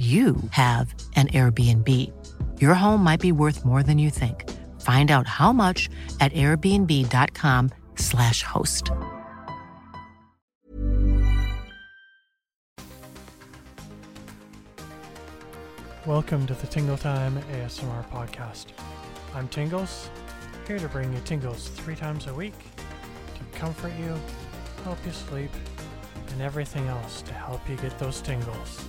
you have an Airbnb. Your home might be worth more than you think. Find out how much at airbnb.com/slash host. Welcome to the Tingle Time ASMR podcast. I'm Tingles, here to bring you tingles three times a week to comfort you, help you sleep, and everything else to help you get those tingles.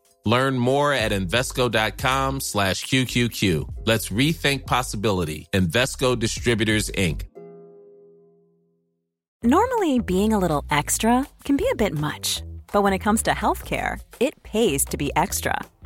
Learn more at Invesco.com slash QQQ. Let's rethink possibility. Invesco Distributors, Inc. Normally, being a little extra can be a bit much, but when it comes to healthcare, it pays to be extra.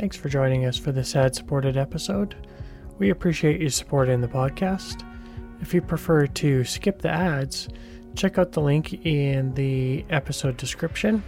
Thanks for joining us for this ad supported episode. We appreciate you supporting the podcast. If you prefer to skip the ads, check out the link in the episode description